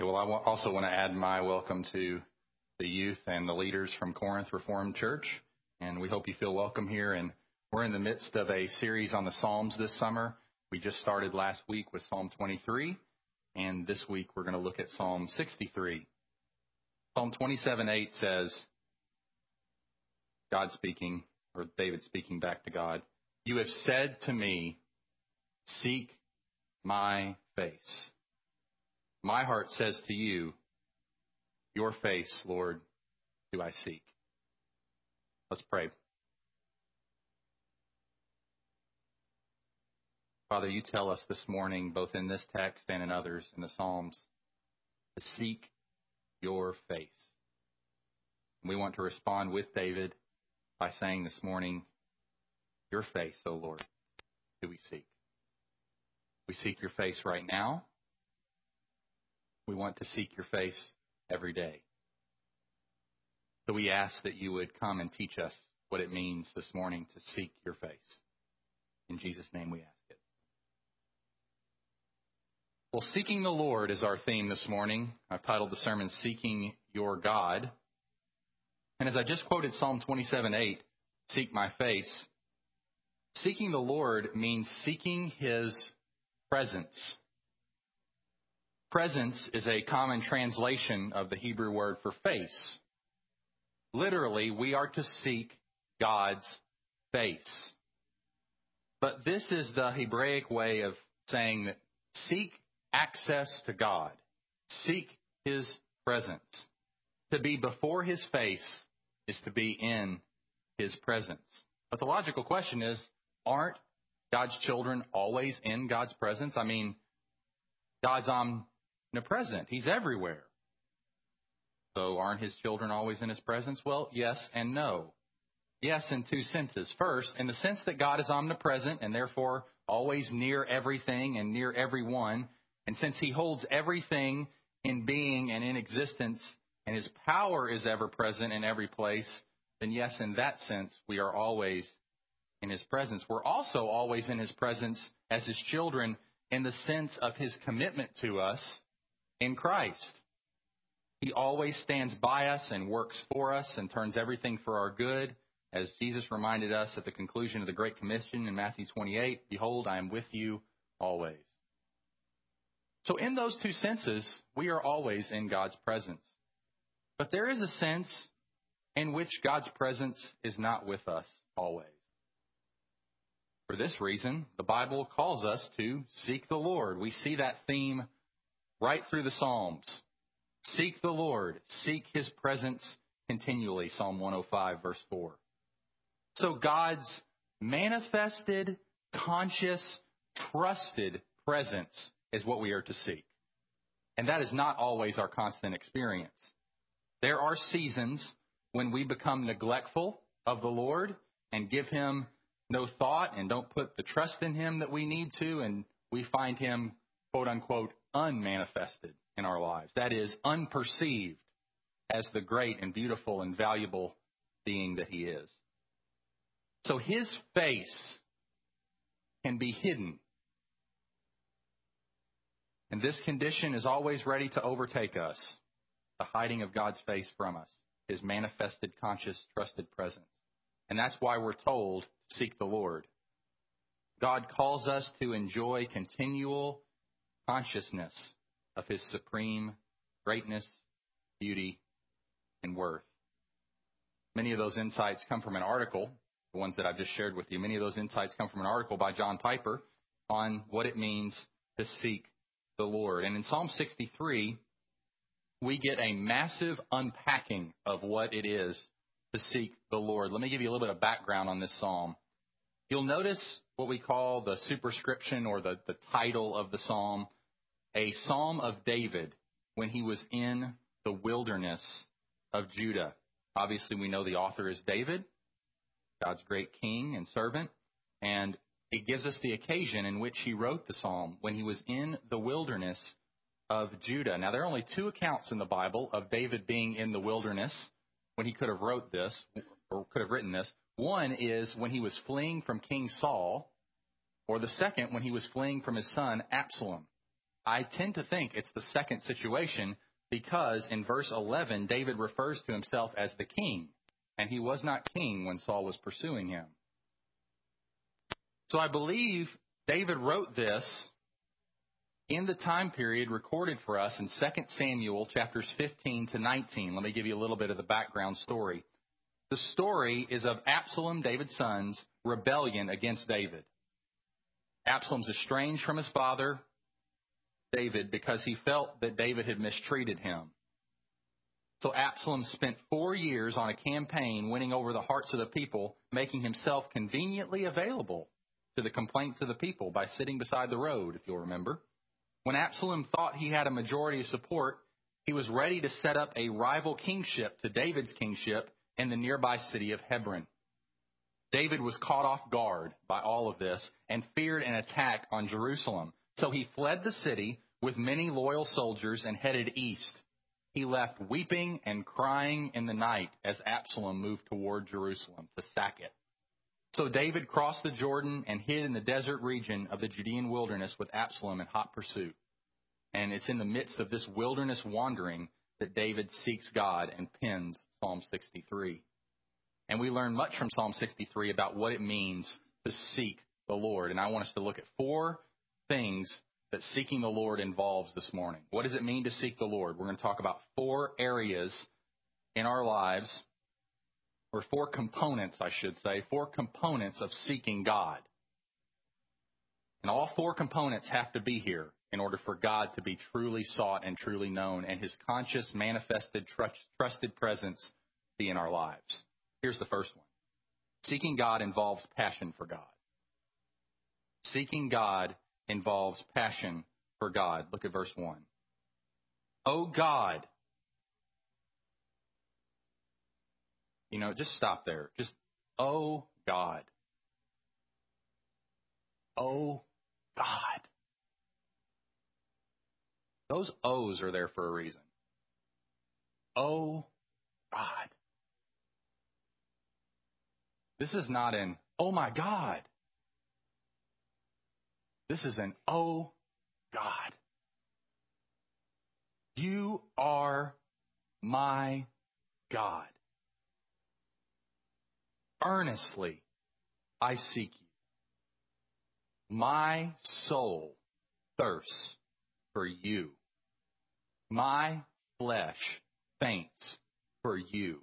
Okay, well, I also want to add my welcome to the youth and the leaders from Corinth Reformed Church, and we hope you feel welcome here. And we're in the midst of a series on the Psalms this summer. We just started last week with Psalm 23, and this week we're going to look at Psalm 63. Psalm 27:8 says, God speaking, or David speaking back to God, You have said to me, Seek my face. My heart says to you, Your face, Lord, do I seek. Let's pray. Father, you tell us this morning, both in this text and in others in the Psalms, to seek your face. We want to respond with David by saying this morning, Your face, O Lord, do we seek. We seek your face right now. We want to seek your face every day. So we ask that you would come and teach us what it means this morning to seek your face. In Jesus' name we ask it. Well, seeking the Lord is our theme this morning. I've titled the sermon Seeking Your God. And as I just quoted Psalm 27:8, seek my face. Seeking the Lord means seeking his presence. Presence is a common translation of the Hebrew word for face. Literally, we are to seek God's face. But this is the Hebraic way of saying that seek access to God, seek His presence. To be before His face is to be in His presence. But the logical question is aren't God's children always in God's presence? I mean, God's omnipresent. He's everywhere. So aren't his children always in his presence? Well, yes and no. Yes, in two senses. First, in the sense that God is omnipresent and therefore always near everything and near everyone. And since he holds everything in being and in existence, and his power is ever present in every place, then yes, in that sense, we are always in his presence. We're also always in his presence as his children in the sense of his commitment to us in Christ. He always stands by us and works for us and turns everything for our good. As Jesus reminded us at the conclusion of the Great Commission in Matthew 28, Behold, I am with you always. So, in those two senses, we are always in God's presence. But there is a sense in which God's presence is not with us always. For this reason, the Bible calls us to seek the Lord. We see that theme right through the Psalms. Seek the Lord, seek his presence continually. Psalm 105, verse 4. So God's manifested, conscious, trusted presence is what we are to seek. And that is not always our constant experience. There are seasons when we become neglectful of the Lord and give him no thought and don't put the trust in Him that we need to, and we find Him, quote unquote, unmanifested in our lives. That is, unperceived as the great and beautiful and valuable being that He is. So His face can be hidden. And this condition is always ready to overtake us the hiding of God's face from us, His manifested, conscious, trusted presence. And that's why we're told seek the Lord. God calls us to enjoy continual consciousness of His supreme greatness, beauty, and worth. Many of those insights come from an article, the ones that I've just shared with you. Many of those insights come from an article by John Piper on what it means to seek the Lord. And in Psalm 63, we get a massive unpacking of what it is to seek the Lord. Let me give you a little bit of background on this psalm. You'll notice what we call the superscription or the, the title of the psalm, a psalm of David when he was in the wilderness of Judah. Obviously, we know the author is David, God's great king and servant, and it gives us the occasion in which he wrote the psalm when he was in the wilderness of Judah. Now, there are only two accounts in the Bible of David being in the wilderness when he could have wrote this or could have written this. One is when he was fleeing from King Saul, or the second when he was fleeing from his son Absalom. I tend to think it's the second situation because in verse 11, David refers to himself as the king, and he was not king when Saul was pursuing him. So I believe David wrote this in the time period recorded for us in 2 Samuel chapters 15 to 19. Let me give you a little bit of the background story. The story is of Absalom, David's son's rebellion against David. Absalom's estranged from his father, David, because he felt that David had mistreated him. So Absalom spent four years on a campaign winning over the hearts of the people, making himself conveniently available to the complaints of the people by sitting beside the road, if you'll remember. When Absalom thought he had a majority of support, he was ready to set up a rival kingship to David's kingship in the nearby city of Hebron. David was caught off guard by all of this and feared an attack on Jerusalem. So he fled the city with many loyal soldiers and headed east. He left weeping and crying in the night as Absalom moved toward Jerusalem to sack it. So David crossed the Jordan and hid in the desert region of the Judean wilderness with Absalom in hot pursuit. And it's in the midst of this wilderness wandering that David seeks God and pens Psalm 63. And we learn much from Psalm 63 about what it means to seek the Lord. And I want us to look at four things that seeking the Lord involves this morning. What does it mean to seek the Lord? We're going to talk about four areas in our lives or four components, I should say, four components of seeking God. And all four components have to be here in order for God to be truly sought and truly known and his conscious, manifested, trusted presence be in our lives. Here's the first one. Seeking God involves passion for God. Seeking God involves passion for God. Look at verse 1. Oh God, You know, just stop there. Just, oh God. Oh God. Those O's are there for a reason. Oh God. This is not an, oh my God. This is an, oh God. You are my God. Earnestly I seek you. My soul thirsts for you. My flesh faints for you,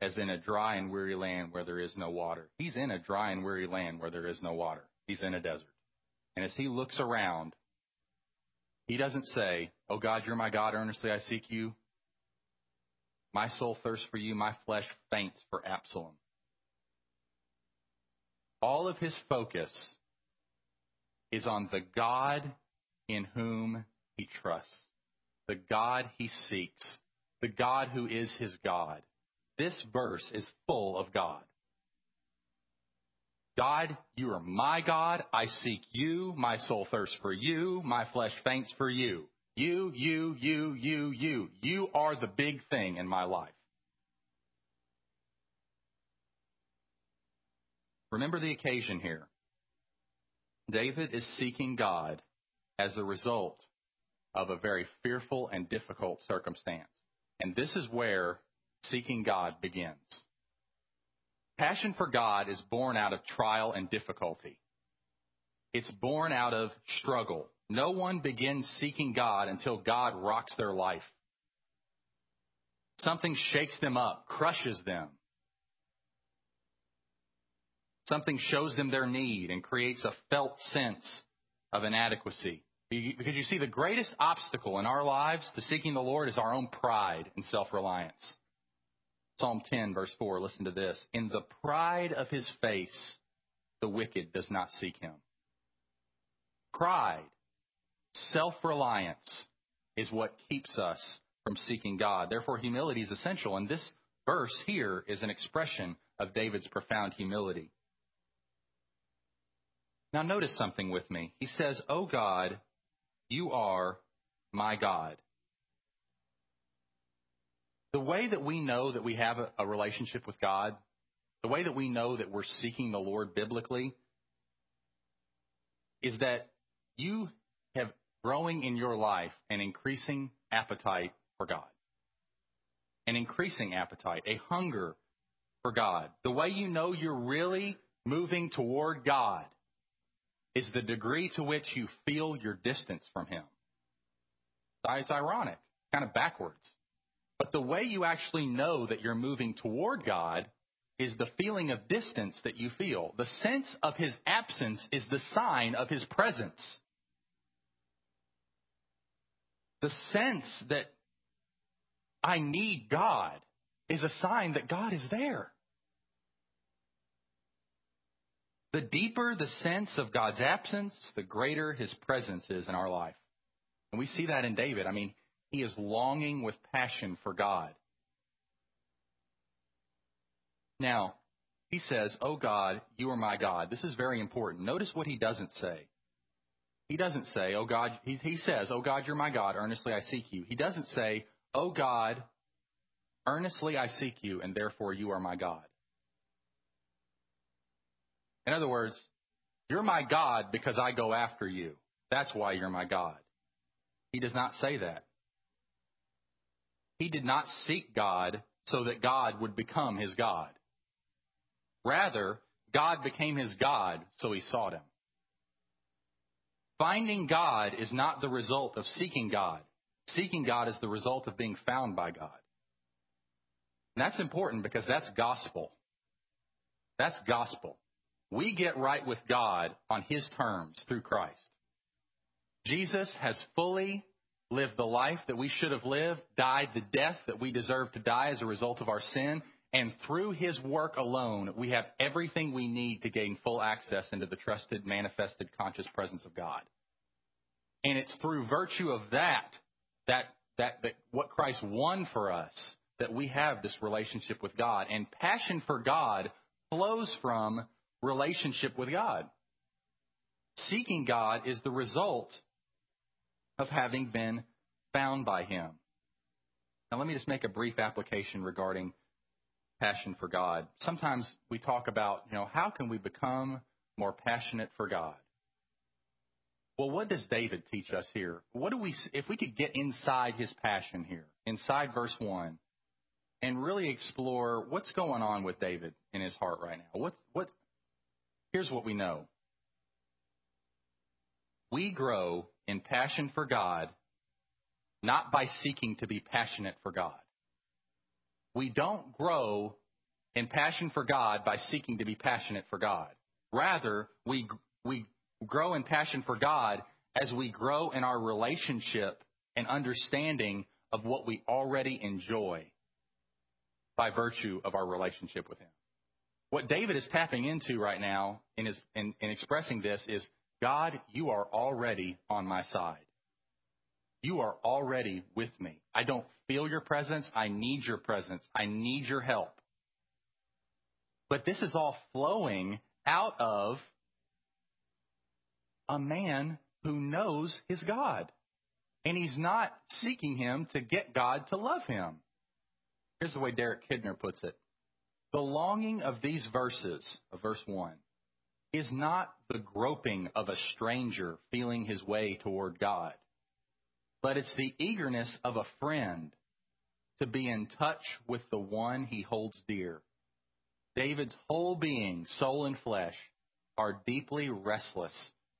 as in a dry and weary land where there is no water. He's in a dry and weary land where there is no water. He's in a desert. And as he looks around, he doesn't say, Oh God, you're my God, earnestly I seek you. My soul thirsts for you, my flesh faints for Absalom. All of his focus is on the God in whom he trusts, the God he seeks, the God who is his God. This verse is full of God. God, you are my God. I seek you. My soul thirsts for you. My flesh faints for you. You, you, you, you, you. You are the big thing in my life. Remember the occasion here. David is seeking God as a result of a very fearful and difficult circumstance. And this is where seeking God begins. Passion for God is born out of trial and difficulty. It's born out of struggle. No one begins seeking God until God rocks their life. Something shakes them up, crushes them, Something shows them their need and creates a felt sense of inadequacy. Because you see, the greatest obstacle in our lives to seeking the Lord is our own pride and self reliance. Psalm 10, verse 4, listen to this. In the pride of his face, the wicked does not seek him. Pride, self reliance, is what keeps us from seeking God. Therefore, humility is essential. And this verse here is an expression of David's profound humility. Now, notice something with me. He says, Oh God, you are my God. The way that we know that we have a, a, relationship with God, the way that we know that we're seeking the Lord biblically, is that you have growing in your life an increasing appetite for God. An increasing appetite, a hunger for God. The way you know you're really moving toward God is the degree to which you feel your distance from Him. It's ironic, kind of backwards. But the way you actually know that you're moving toward God is the feeling of distance that you feel. The sense of His absence is the sign of His presence. The sense that I need God is a sign that God is there. The deeper the sense of God's absence, the greater his presence is in our life. And we see that in David. I mean, he is longing with passion for God. Now, he says, Oh God, you are my God. This is very important. Notice what he doesn't say. He doesn't say, Oh God, he, he says, Oh God, you're my God. Earnestly I seek you. He doesn't say, Oh God, earnestly I seek you, and therefore you are my God. In other words, you're my God because I go after you. That's why you're my God. He does not say that. He did not seek God so that God would become his God. Rather, God became his God, so he sought him. Finding God is not the result of seeking God. Seeking God is the result of being found by God. And that's important because that's gospel. That's gospel. We get right with God on His terms through Christ. Jesus has fully lived the life that we should have lived, died the death that we deserve to die as a result of our sin, and through His work alone, we have everything we need to gain full access into the trusted, manifested, conscious presence of God. And it's through virtue of that, that, that, that what Christ won for us, that we have this relationship with God. And passion for God flows from relationship with God. Seeking God is the result of having been found by Him. Now, let me just make a brief application regarding passion for God. Sometimes we talk about, you know, how can we become more passionate for God? Well, what does David teach us here? What do we, if we could get inside his passion here, inside verse 1, and really explore what's going on with David in his heart right now? What, what, Here's what we know we grow in passion for God not by seeking to be passionate for God. We don't grow in passion for God by seeking to be passionate for God. Rather, we, we grow in passion for God as we grow in our relationship and understanding of what we already enjoy by virtue of our relationship with Him. What David is tapping into right now in, his, in, in expressing this is God, you are already on my side. You are already with me. I don't feel your presence. I need your presence. I need your help. But this is all flowing out of a man who knows his God. And he's not seeking him to get God to love him. Here's the way Derek Kidner puts it the longing of these verses, of verse 1, is not the groping of a stranger feeling his way toward God, but it's the eagerness of a friend to be in touch with the one he holds dear. David's whole being, soul and flesh, are deeply restless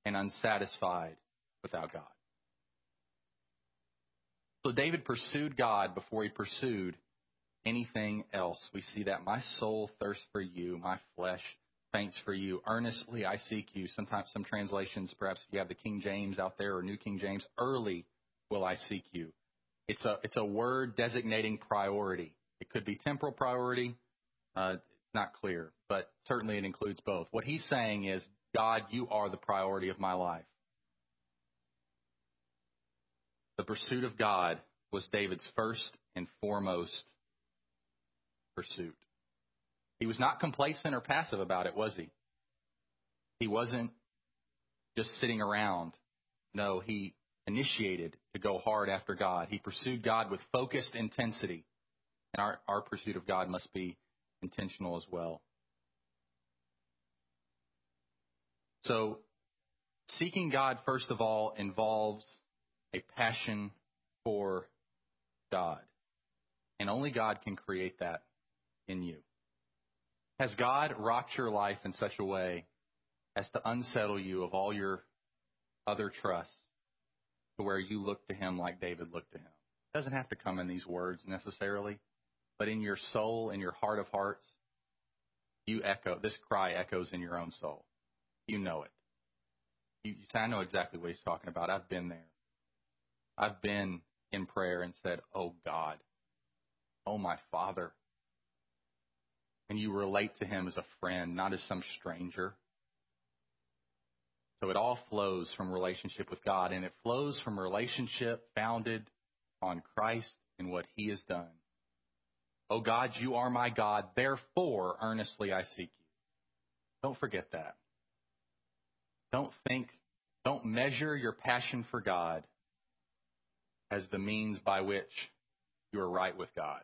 and unsatisfied without God. So David pursued God before he pursued anything else. We see that my soul thirsts for you, my flesh faints for you. Earnestly I seek you. Sometimes some translations, perhaps if you have the King James out there or New King James, early will I seek you. It's a it's a word designating priority. It could be temporal priority. Uh, it's not clear, but certainly it includes both. What he's saying is, God, you are the priority of my life. The pursuit of God was David's first and foremost pursuit. He was not complacent or passive about it, was he? He wasn't just sitting around. No, he initiated to go hard after God. He pursued God with focused intensity. And our, our pursuit of God must be intentional as well. So, seeking God, first of all, involves a passion for God. And only God can create that in you. Has God rocked your life in such a way as to unsettle you of all your other trusts to where you look to Him like David looked to Him? It doesn't have to come in these words necessarily, but in your soul, in your heart of hearts, you echo, this cry echoes in your own soul. You know it. You, you say, I know exactly what he's talking about. I've been there. I've been in prayer and said, Oh God, oh my Father. And you relate to him as a friend, not as some stranger. So it all flows from relationship with God, and it flows from relationship founded on Christ and what he has done. Oh God, you are my God, therefore earnestly I seek you. Don't forget that. Don't think, don't measure your passion for God as the means by which you are right with God.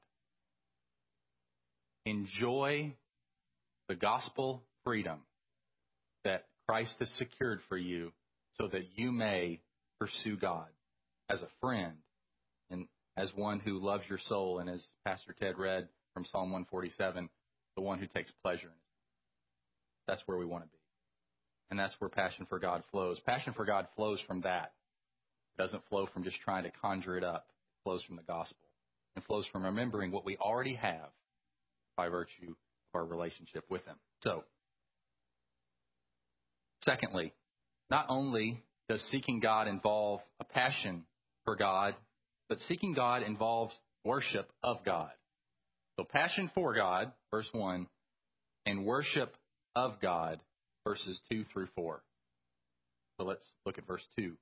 Enjoy the gospel freedom that Christ has secured for you so that you may pursue God as a friend and as one who loves your soul, and as Pastor Ted read from Psalm 147, the one who takes pleasure in it. That's where we want to be. And that's where passion for God flows. Passion for God flows from that. It doesn't flow from just trying to conjure it up. It flows from the gospel. It flows from remembering what we already have by virtue of our relationship with Him. So, secondly, not only does seeking God involve a passion for God but seeking God involves worship of God. So passion for God, verse 1, and worship of God, verses 2 through 4. So let's look at verse 2.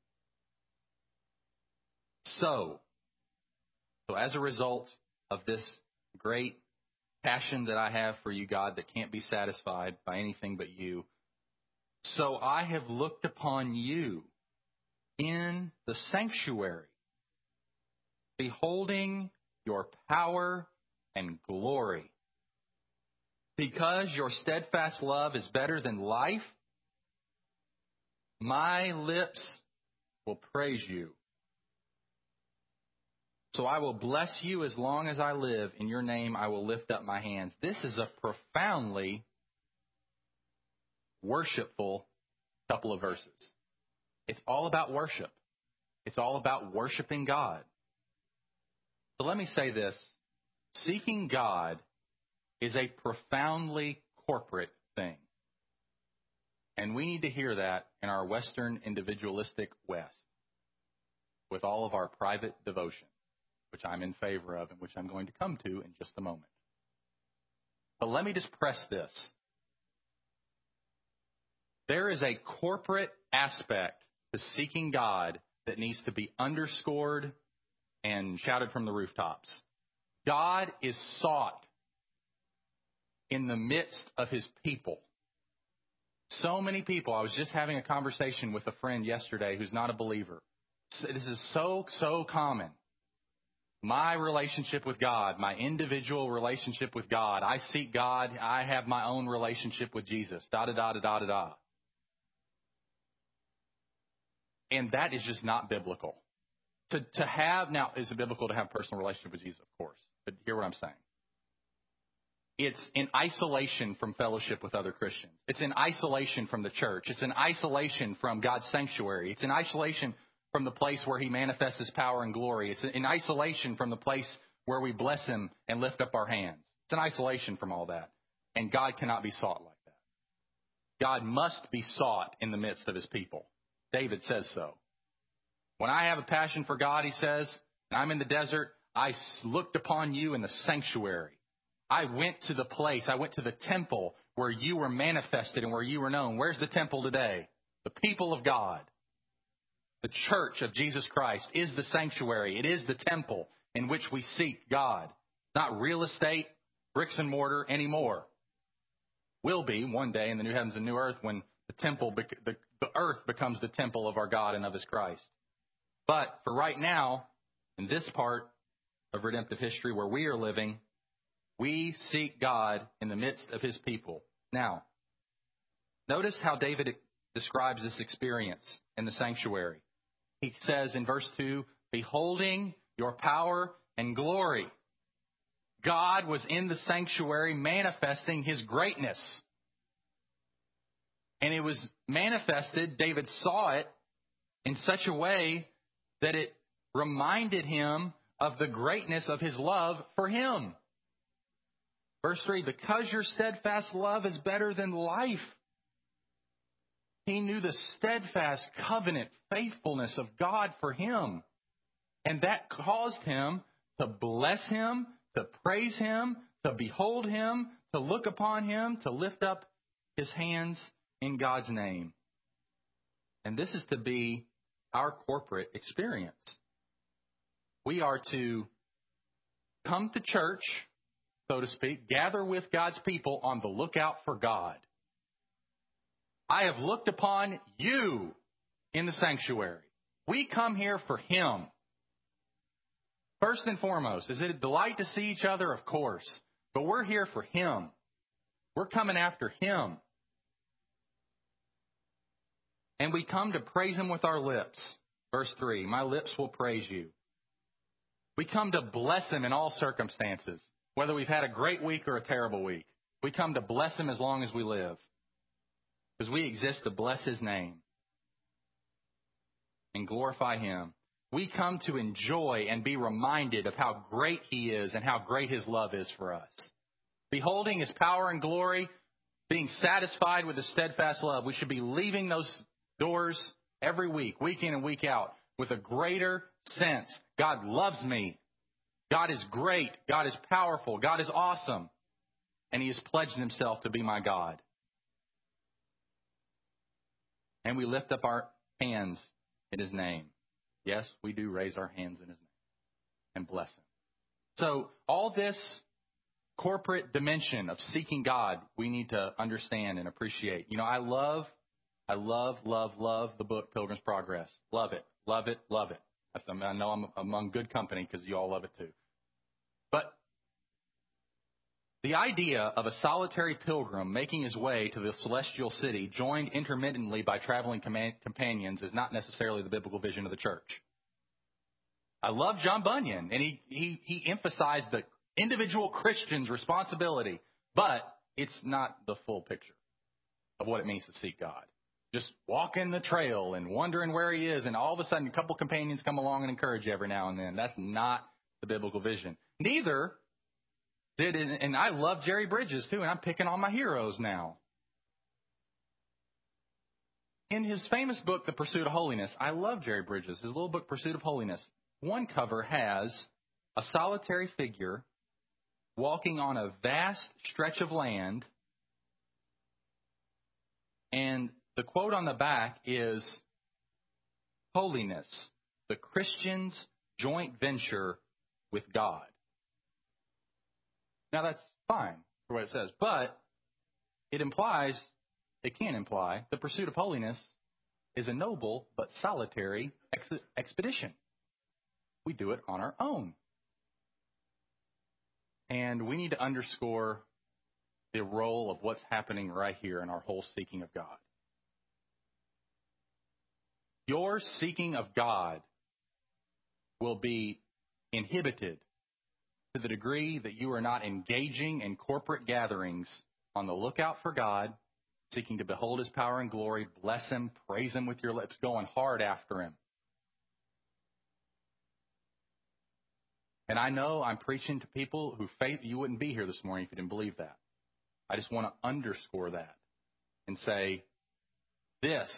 So, so as a result of this great passion that I have for you, God, that can't be satisfied by anything but you, so I have looked upon you in the sanctuary beholding your power and glory. Because your steadfast love is better than life, my lips will praise you. So I will bless you as long as I live. In your name I will lift up my hands. This is a profoundly worshipful couple of verses. It's all about worship. It's all about worshiping God. So let me say this seeking God is a profoundly corporate thing. And we need to hear that in our Western individualistic West with all of our private devotion, which I'm in favor of and which I'm going to come to in just a moment. But let me just press this. There is a corporate aspect to seeking God that needs to be underscored and shouted from the rooftops. God is sought in the midst of his people. So many people. I was just having a conversation with a friend yesterday who's not a believer. This is so, so common. My relationship with God, my individual relationship with God. I seek God. I have my own relationship with Jesus. Da da da da da da da. And that is just not biblical to, to have, now, is it biblical to have a personal relationship with Jesus? Of course. But hear what I'm saying. It's in isolation from fellowship with other Christians. It's in isolation from the church. It's in isolation from God's sanctuary. It's in isolation from the place where He manifests His power and glory. It's in isolation from the place where we bless Him and lift up our hands. It's in isolation from all that. And God cannot be sought like that. God must be sought in the midst of His people. David says so. When I have a passion for God, he says, and I'm in the desert, I looked upon you in the sanctuary. I went to the place, I went to the temple where you were manifested and where you were known. Where's the temple today? The people of God. The church of Jesus Christ is the sanctuary. It is the temple in which we seek God. Not real estate, bricks and mortar anymore. Will be one day in the new heavens and new earth when the temple, the, the earth becomes the temple of our God and of His Christ. But for right now, in this part of redemptive history where we are living, we seek God in the midst of his people. Now, notice how David describes this experience in the sanctuary. He says in verse 2, beholding your power and glory. God was in the sanctuary manifesting his greatness. And it was manifested, David saw it in such a way that it reminded him of the greatness of his love for him. Verse 3 Because your steadfast love is better than life. He knew the steadfast covenant faithfulness of God for him. And that caused him to bless him, to praise him, to behold him, to look upon him, to lift up his hands in God's name. And this is to be our corporate experience. We are to come to church, so to speak, gather with God's people on the lookout for God. I have looked upon you in the sanctuary. We come here for Him. First and foremost, is it a delight to see each other? Of course. But we're here for Him. We're coming after Him. And we come to praise Him with our lips. Verse 3 My lips will praise you. We come to bless Him in all circumstances, whether we've had a great week or a terrible week. We come to bless Him as long as we live because we exist to bless His name and glorify Him. We come to enjoy and be reminded of how great He is and how great His love is for us. Beholding His power and glory, being satisfied with His steadfast love, we should be leaving those doors every week, week in and week out, with a greater sense. God loves me. God is great. God is powerful. God is awesome. And He has pledged Himself to be my God and we lift up our hands in His name. Yes, we do raise our hands in His name and bless Him. So, all this corporate dimension of seeking God, we need to understand and appreciate. You know, I love, I love, love, love the book Pilgrim's Progress. Love it, love it, love it. I know I'm among good company because you all love it too. But the idea of a solitary pilgrim making his way to the celestial city, joined intermittently by traveling companions, is not necessarily the biblical vision of the church. I love John Bunyan, and he, he, he emphasized the individual Christian's responsibility, but it's not the full picture of what it means to seek God. Just walking the trail and wondering where he is, and all of a sudden a couple companions come along and encourage you every now and then. That's not the biblical vision. Neither did, and I love Jerry Bridges too, and I'm picking on my heroes now. In his famous book, The Pursuit of Holiness, I love Jerry Bridges. His little book, Pursuit of Holiness. One cover has a solitary figure walking on a vast stretch of land, and the quote on the back is Holiness, the Christian's joint venture with God. Now that's fine for what it says, but it implies, it can imply, the pursuit of holiness is a noble but solitary ex- expedition. We do it on our own. And we need to underscore the role of what's happening right here in our whole seeking of God. Your seeking of God will be inhibited to the degree that you are not engaging in corporate gatherings on the lookout for God, seeking to behold His power and glory, bless Him, praise Him with your lips, going hard after Him. And I know I'm preaching to people who faith you wouldn't be here this morning if you didn't believe that. I just want to underscore that and say this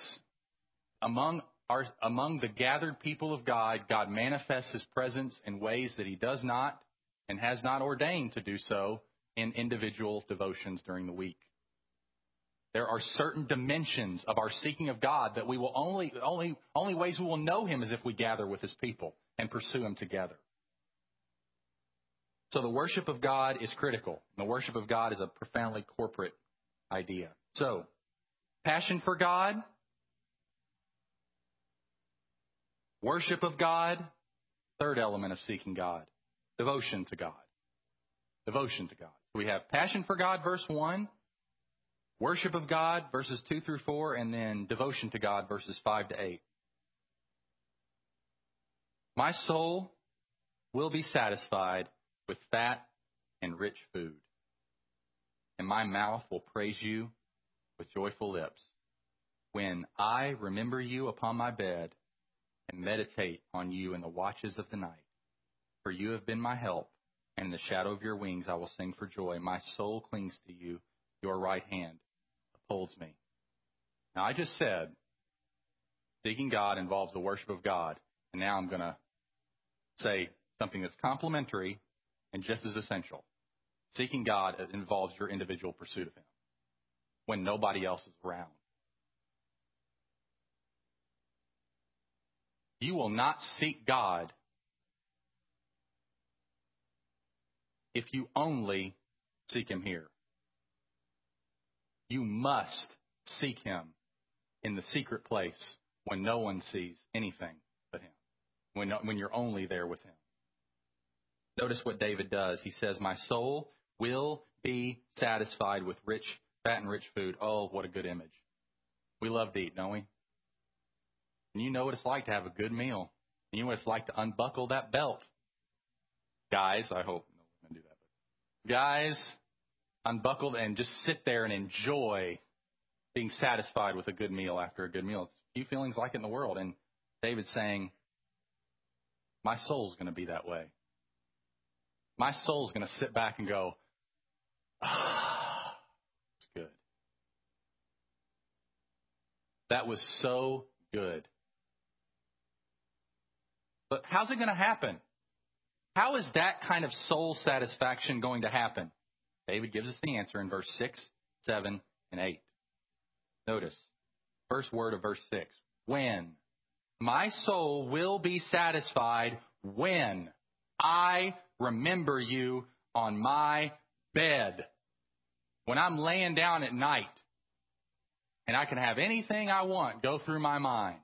among our, among the gathered people of God, God manifests his presence in ways that he does not and has not ordained to do so in individual devotions during the week. There are certain dimensions of our seeking of God that we will only, only, only ways we will know Him is if we gather with His people and pursue Him together. So the worship of God is critical. The worship of God is a profoundly corporate idea. So, passion for God, worship of God, third element of seeking God. Devotion to God. Devotion to God. We have passion for God, verse 1, worship of God, verses 2 through 4, and then devotion to God, verses 5 to 8. My soul will be satisfied with fat and rich food, and my mouth will praise you with joyful lips. When I remember you upon my bed and meditate on you in the watches of the night, for you have been my help, and in the shadow of your wings I will sing for joy. My soul clings to you, your right hand upholds me. Now, I just said seeking God involves the worship of God, and now I'm going to say something that's complementary and just as essential. Seeking God involves your individual pursuit of Him when nobody else is around. You will not seek God if you only seek Him here. You must seek Him in the secret place when no one sees anything but Him, when, when you're only there with Him. Notice what David does. He says, My soul will be satisfied with rich, fat and rich food. Oh, what a good image. We love to eat, don't we? And you know what it's like to have a good meal. And you know what it's like to unbuckle that belt. Guys, I hope no women do that. But guys, unbuckle and just sit there and enjoy being satisfied with a good meal after a good meal. It's few feelings like it in the world. And David's saying, My soul's going to be that way. My soul's going to sit back and go, Ah, it's good. That was so good. But how's it going to happen? How is that kind of soul satisfaction going to happen? David gives us the answer in verse 6, 7, and 8. Notice, first word of verse 6. When. My soul will be satisfied when I remember you on my bed. When I'm laying down at night and I can have anything I want go through my mind.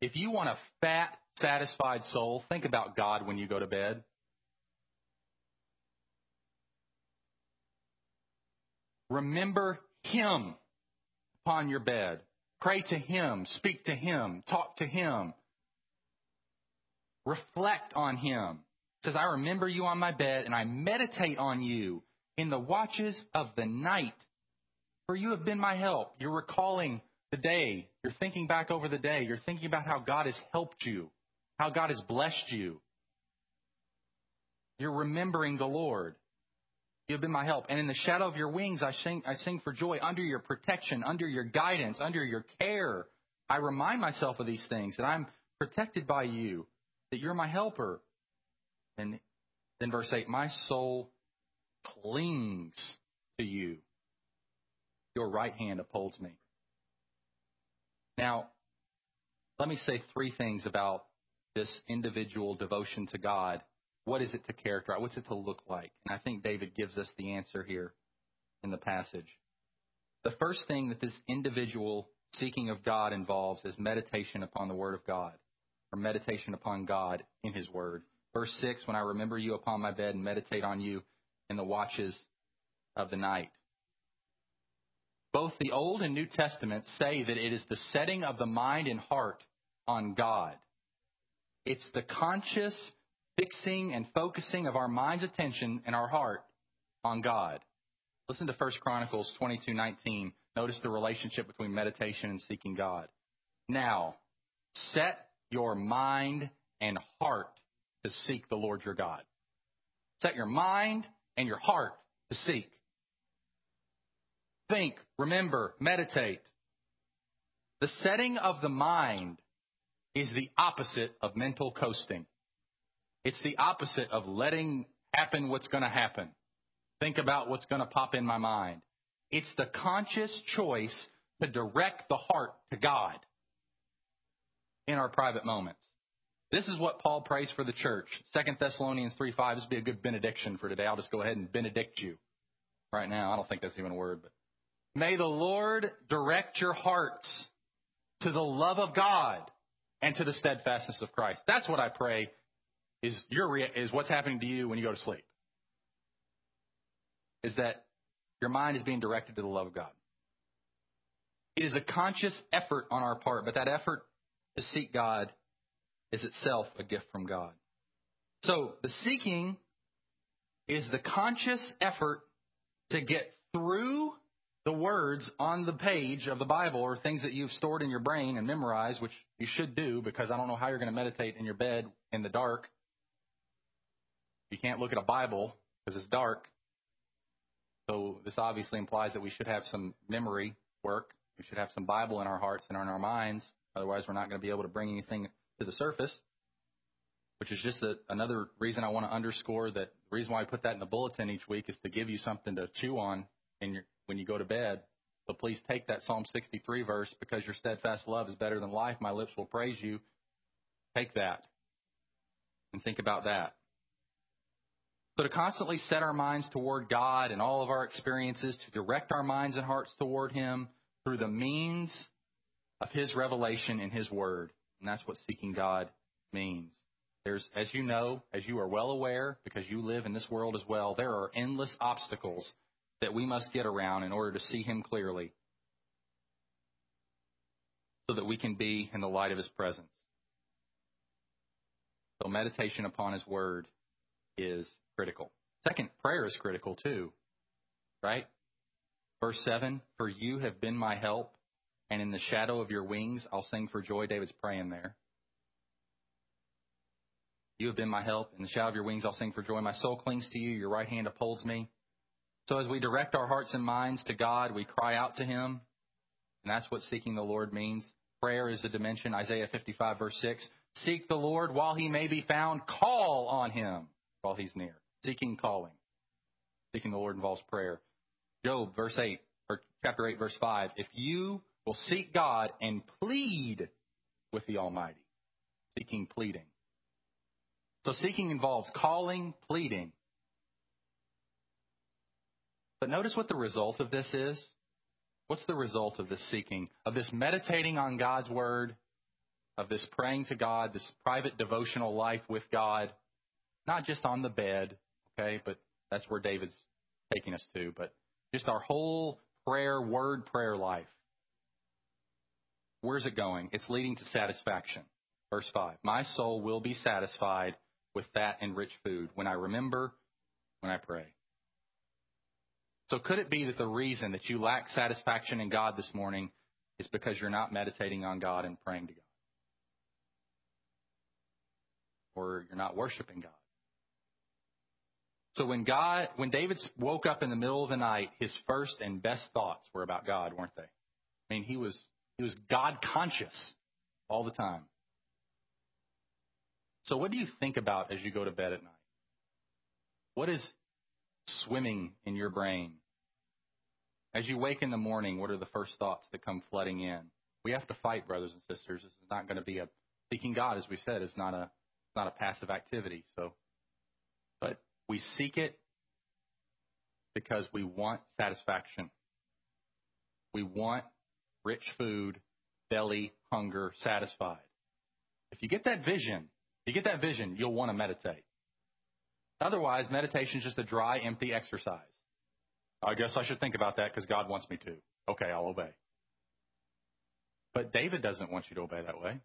If you want a fat, satisfied soul, think about God when you go to bed. Remember Him upon your bed. Pray to Him, speak to Him, talk to Him. Reflect on Him. It says, I remember you on my bed and I meditate on you in the watches of the night. For you have been my help. You're recalling the day. You're thinking back over the day. You're thinking about how God has helped you, how God has blessed you. You're remembering the Lord. You have been my help. And in the shadow of your wings, I sing, I sing for joy. Under your protection, under your guidance, under your care, I remind myself of these things that I'm protected by you, that you're my helper. And then verse 8, my soul clings to you. Your right hand upholds me. Now, let me say three things about this individual devotion to God what is it to characterize? What's it to look like? And I think David gives us the answer here in the passage. The first thing that this individual seeking of God involves is meditation upon the Word of God, or meditation upon God in His Word. Verse 6 When I remember you upon my bed and meditate on you in the watches of the night. Both the Old and New Testament say that it is the setting of the mind and heart on God. It's the conscious fixing and focusing of our mind's attention and our heart on God. Listen to 1 Chronicles 22:19. Notice the relationship between meditation and seeking God. Now, set your mind and heart to seek the Lord your God. Set your mind and your heart to seek. Think, remember, meditate. The setting of the mind is the opposite of mental coasting. It's the opposite of letting happen what's going to happen. Think about what's going to pop in my mind. It's the conscious choice to direct the heart to God in our private moments. This is what Paul prays for the church. 2 Thessalonians 3 5. This would be a good benediction for today. I'll just go ahead and benedict you right now. I don't think that's even a word, but may the Lord direct your hearts to the love of God and to the steadfastness of Christ. That's what I pray is your is what's happening to you when you go to sleep. Is that your mind is being directed to the love of God. It is a conscious effort on our part, but that effort to seek God is itself a gift from God. So the seeking is the conscious effort to get through the words on the page of the Bible or things that you've stored in your brain and memorized, which you should do because I don't know how you're going to meditate in your bed in the dark. You can't look at a Bible because it's dark. So this obviously implies that we should have some memory work. We should have some Bible in our hearts and in our minds. Otherwise, we're not going to be able to bring anything to the surface. Which is just a, another reason I want to underscore that the reason why I put that in the bulletin each week is to give you something to chew on in your, when you go to bed. So please take that Psalm 63 verse because your steadfast love is better than life. My lips will praise you. Take that and think about that. So to constantly set our minds toward God and all of our experiences, to direct our minds and hearts toward Him through the means of His revelation in His Word. And that's what seeking God means. There's, as you know, as you are well aware, because you live in this world as well, there are endless obstacles that we must get around in order to see Him clearly so that we can be in the light of His presence. So meditation upon His Word is critical. Second, prayer is critical too, right? Verse 7 For you have been my help, and in the shadow of your wings I'll sing for joy. David's praying there. You have been my help. In the shadow of your wings I'll sing for joy. My soul clings to you. Your right hand upholds me. So as we direct our hearts and minds to God, we cry out to Him. And that's what seeking the Lord means. Prayer is a dimension. Isaiah 55 verse 6. Seek the Lord while He may be found. Call on Him while He's near. Seeking, calling. Seeking the Lord involves prayer. Job, verse 8, or chapter 8, verse 5. If you will seek God and plead with the Almighty. Seeking, pleading. So seeking involves calling, pleading. But notice what the result of this is. What's the result of this seeking, of this meditating on God's Word, of this praying to God, this private devotional life with God, not just on the bed, okay, but that's where David's taking us to, but just our whole prayer, word prayer life. Where's it going? It's leading to satisfaction. Verse 5 My soul will be satisfied with that and rich food when I remember, when I pray. So, could it be that the reason that you lack satisfaction in God this morning is because you're not meditating on God and praying to God? Or you're not worshiping God? So when God, when David woke up in the middle of the night, his first and best thoughts were about God, weren't they? I mean, he was he was God conscious all the time. So what do you think about as you go to bed at night? What is swimming in your brain? As you wake in the morning, what are the first thoughts that come flooding in? We have to fight, brothers and sisters. This is not going to be a seeking God, as we said, is not a not a passive activity. So, but we seek it because we want satisfaction. We want rich food, belly, hunger satisfied. If you get that vision, you get that vision, you'll want to meditate. Otherwise, meditation is just a dry, empty exercise. I guess I should think about that because God wants me to. Okay, I'll obey. But David doesn't want you to obey that way.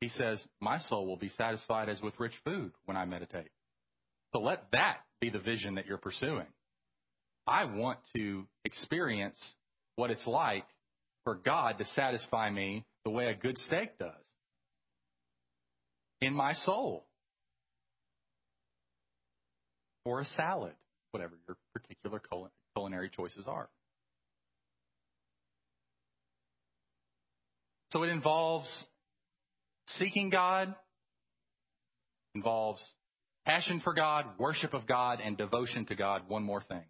He says, My soul will be satisfied as with rich food when I meditate. So let that be the vision that you're pursuing. I want to experience what it's like for God to satisfy me the way a good steak does in my soul. Or a salad, whatever your particular culinary choices are. So it involves seeking God, involves passion for God, worship of God, and devotion to God. One more thing.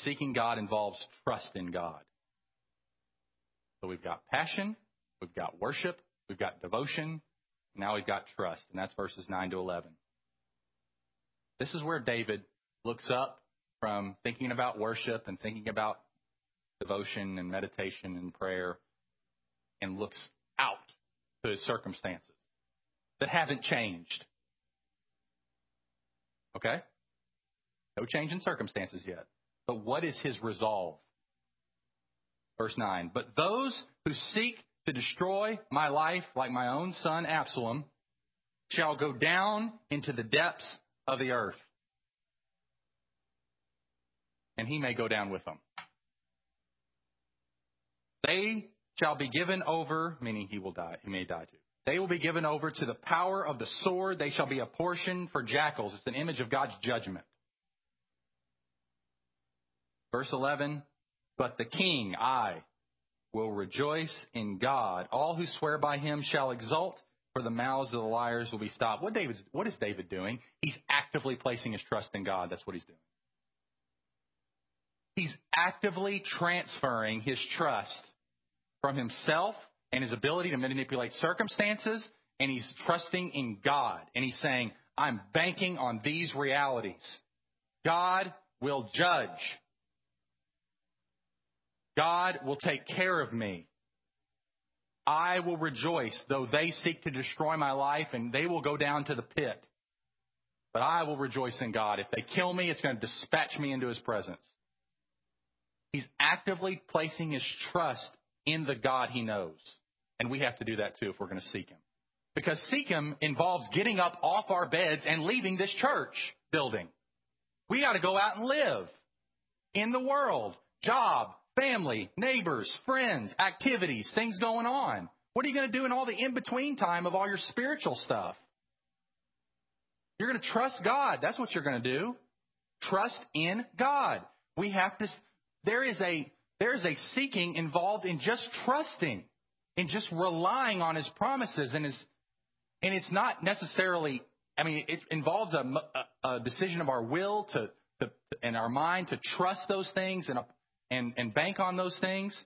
Seeking God involves trust in God. So we've got passion, we've got worship, we've got devotion, now we've got trust, and that's verses 9 to 11. This is where David looks up from thinking about worship and thinking about devotion and meditation and prayer and looks out to his circumstances that haven't changed. Okay? No change in circumstances yet. But what is his resolve? Verse 9. But those who seek to destroy my life like my own son Absalom shall go down into the depths of the earth. And he may go down with them. They shall be given over, meaning he will die, he may die too. They will be given over to the power of the sword. They shall be a portion for jackals. It's an image of God's judgment. Verse 11, but the king, I, will rejoice in God. All who swear by him shall exult, for the mouths of the liars will be stopped. What, David's, what is David doing? He's actively placing his trust in God. That's what he's doing. He's actively transferring his trust from himself and his ability to manipulate circumstances, and he's trusting in God. And he's saying, I'm banking on these realities. God will judge. God will take care of me. I will rejoice, though they seek to destroy my life and they will go down to the pit. But I will rejoice in God. If they kill me, it's going to dispatch me into his presence. He's actively placing his trust in the God he knows. And we have to do that too if we're going to seek him. Because seek him involves getting up off our beds and leaving this church building. We got to go out and live in the world. Job, family, neighbors, friends, activities, things going on. What are you going to do in all the in between time of all your spiritual stuff? You're going to trust God. That's what you're going to do. Trust in God. We have to, there is a, there is a seeking involved in just trusting, and just relying on His promises and His, and it's not necessarily, I mean, it involves a, a, decision of our will to, to, and our mind to trust those things and and, and bank on those things.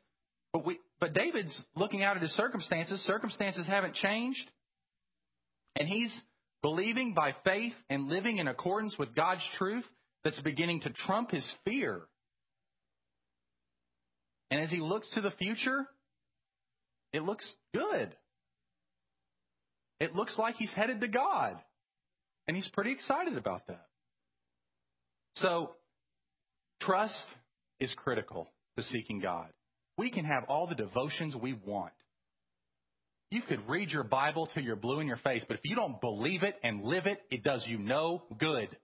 But we, but David's looking out at his circumstances. Circumstances haven't changed. And he's believing by faith and living in accordance with God's truth that's beginning to trump his fear. And as he looks to the future, it looks good. It looks like he's headed to God. And he's pretty excited about that. So, trust is critical to seeking God. We can have all the devotions we want. You could read your Bible till you're blue in your face, but if you don't believe it and live it, it does you no good.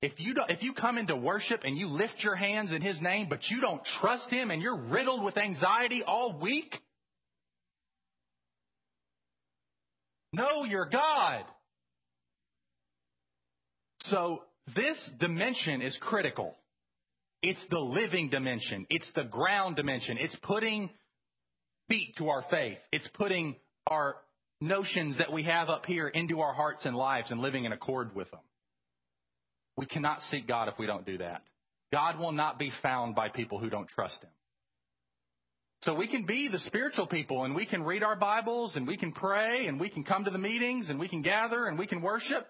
If you don't, if you come into worship and you lift your hands in His name, but you don't trust Him and you're riddled with anxiety all week, know your God. So this dimension is critical. It's the living dimension. It's the ground dimension. It's putting feet to our faith. It's putting our notions that we have up here into our hearts and lives and living in accord with them. We cannot seek God if we don't do that. God will not be found by people who don't trust Him. So we can be the spiritual people and we can read our Bibles and we can pray and we can come to the meetings and we can gather and we can worship.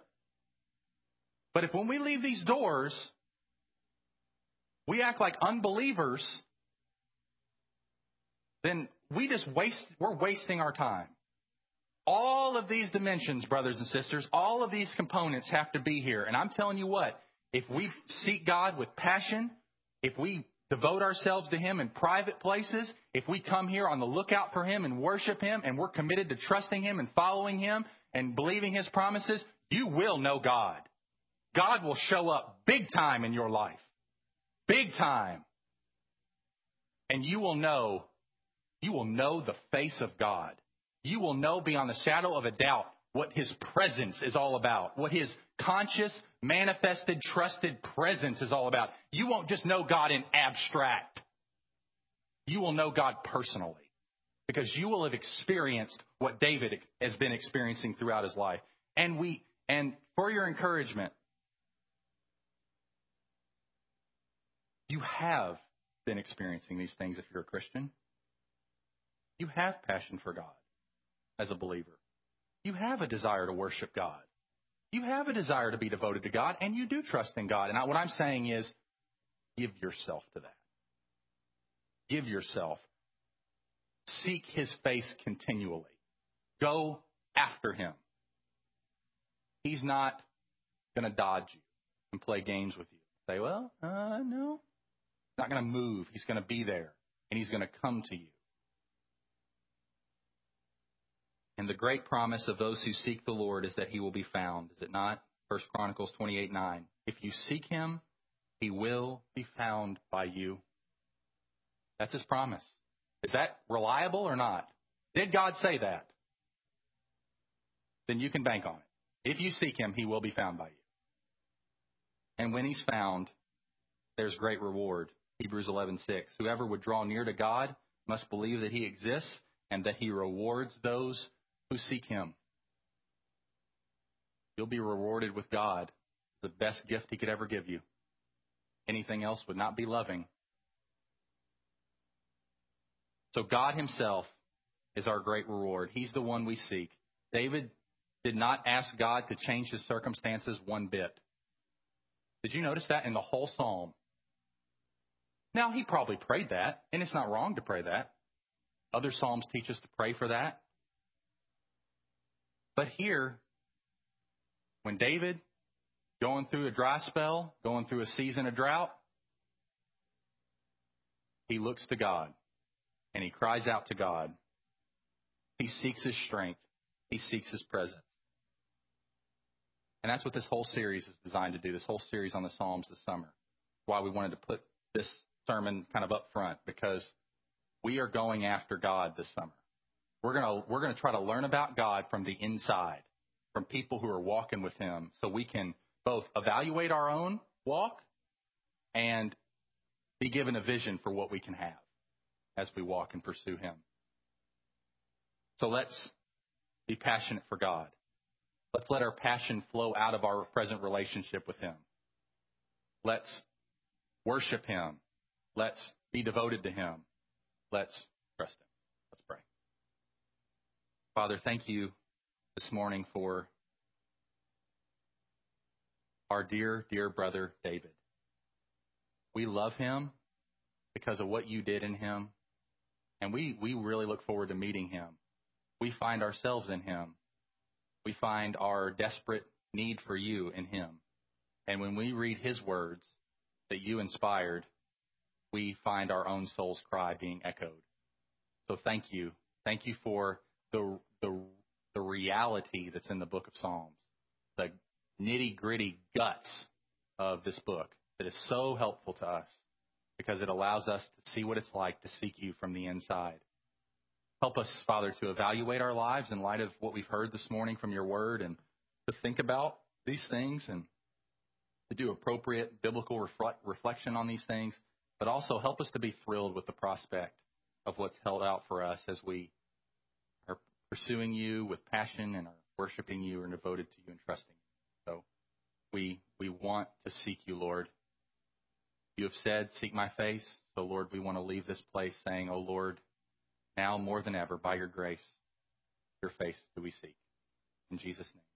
But if when we leave these doors, we act like unbelievers, then we just waste, we're wasting our time. All of these dimensions, brothers and sisters, all of these components have to be here. And I'm telling you what, if we seek God with passion, if we devote ourselves to Him in private places, if we come here on the lookout for Him and worship Him and we're committed to trusting Him and following Him and believing His promises, you will know God. God will show up big time in your life. Big time. And you will know, you will know the face of God. You will know beyond the shadow of a doubt what His presence is all about, what His conscious, manifested, trusted presence is all about. You won't just know God in abstract. You will know God personally because you will have experienced what David has been experiencing throughout his life. And we, and for your encouragement, You have been experiencing these things if you're a Christian. You have passion for God as a believer. You have a desire to worship God. You have a desire to be devoted to God, and you do trust in God. And what I'm saying is, give yourself to that. Give yourself. Seek His face continually. Go after Him. He's not going to dodge you and play games with you. Say, well, uh, no, He's not going to move. He's going to be there, and He's going to come to you. And the great promise of those who seek the Lord is that he will be found, is it not? First Chronicles 28 9. If you seek him, he will be found by you. That's his promise. Is that reliable or not? Did God say that? Then you can bank on it. If you seek him, he will be found by you. And when he's found, there's great reward. Hebrews 11:6. Whoever would draw near to God must believe that he exists and that he rewards those who seek him. You'll be rewarded with God, the best gift he could ever give you. Anything else would not be loving. So God himself is our great reward. He's the one we seek. David did not ask God to change his circumstances one bit. Did you notice that in the whole psalm? Now, he probably prayed that, and it's not wrong to pray that. Other psalms teach us to pray for that. But here, when David, going through a dry spell, going through a season of drought, he looks to God and he cries out to God. He seeks his strength, he seeks his presence. And that's what this whole series is designed to do, this whole series on the Psalms this summer. Why we wanted to put this sermon kind of up front, because we are going after God this summer. We're gonna we're gonna try to learn about God from the inside, from people who are walking with Him, so we can both evaluate our own walk and be given a vision for what we can have as we walk and pursue Him. So let's be passionate for God. Let's let our passion flow out of our present relationship with Him. Let's worship Him. Let's be devoted to Him. Let's trust Him. Let's pray. Father, thank you this morning for our dear, dear brother David. We love him because of what you did in him, and we, we really look forward to meeting him. We find ourselves in him. We find our desperate need for you in him. And when we read his words that you inspired, we find our own soul's cry being echoed. So thank you. Thank you for the, the, the reality that's in the book of Psalms, the nitty gritty guts of this book that is so helpful to us because it allows us to see what it's like to seek you from the inside. Help us, Father, to evaluate our lives in light of what we've heard this morning from your word and to think about these things and to do appropriate biblical reflect, reflection on these things, but also help us to be thrilled with the prospect of what's held out for us as we pursuing you with passion and are worshiping you and devoted to you and trusting you. So we we want to seek you, Lord. You have said, Seek my face. So Lord, we want to leave this place saying, Oh Lord, now more than ever, by your grace, your face do we seek. In Jesus' name.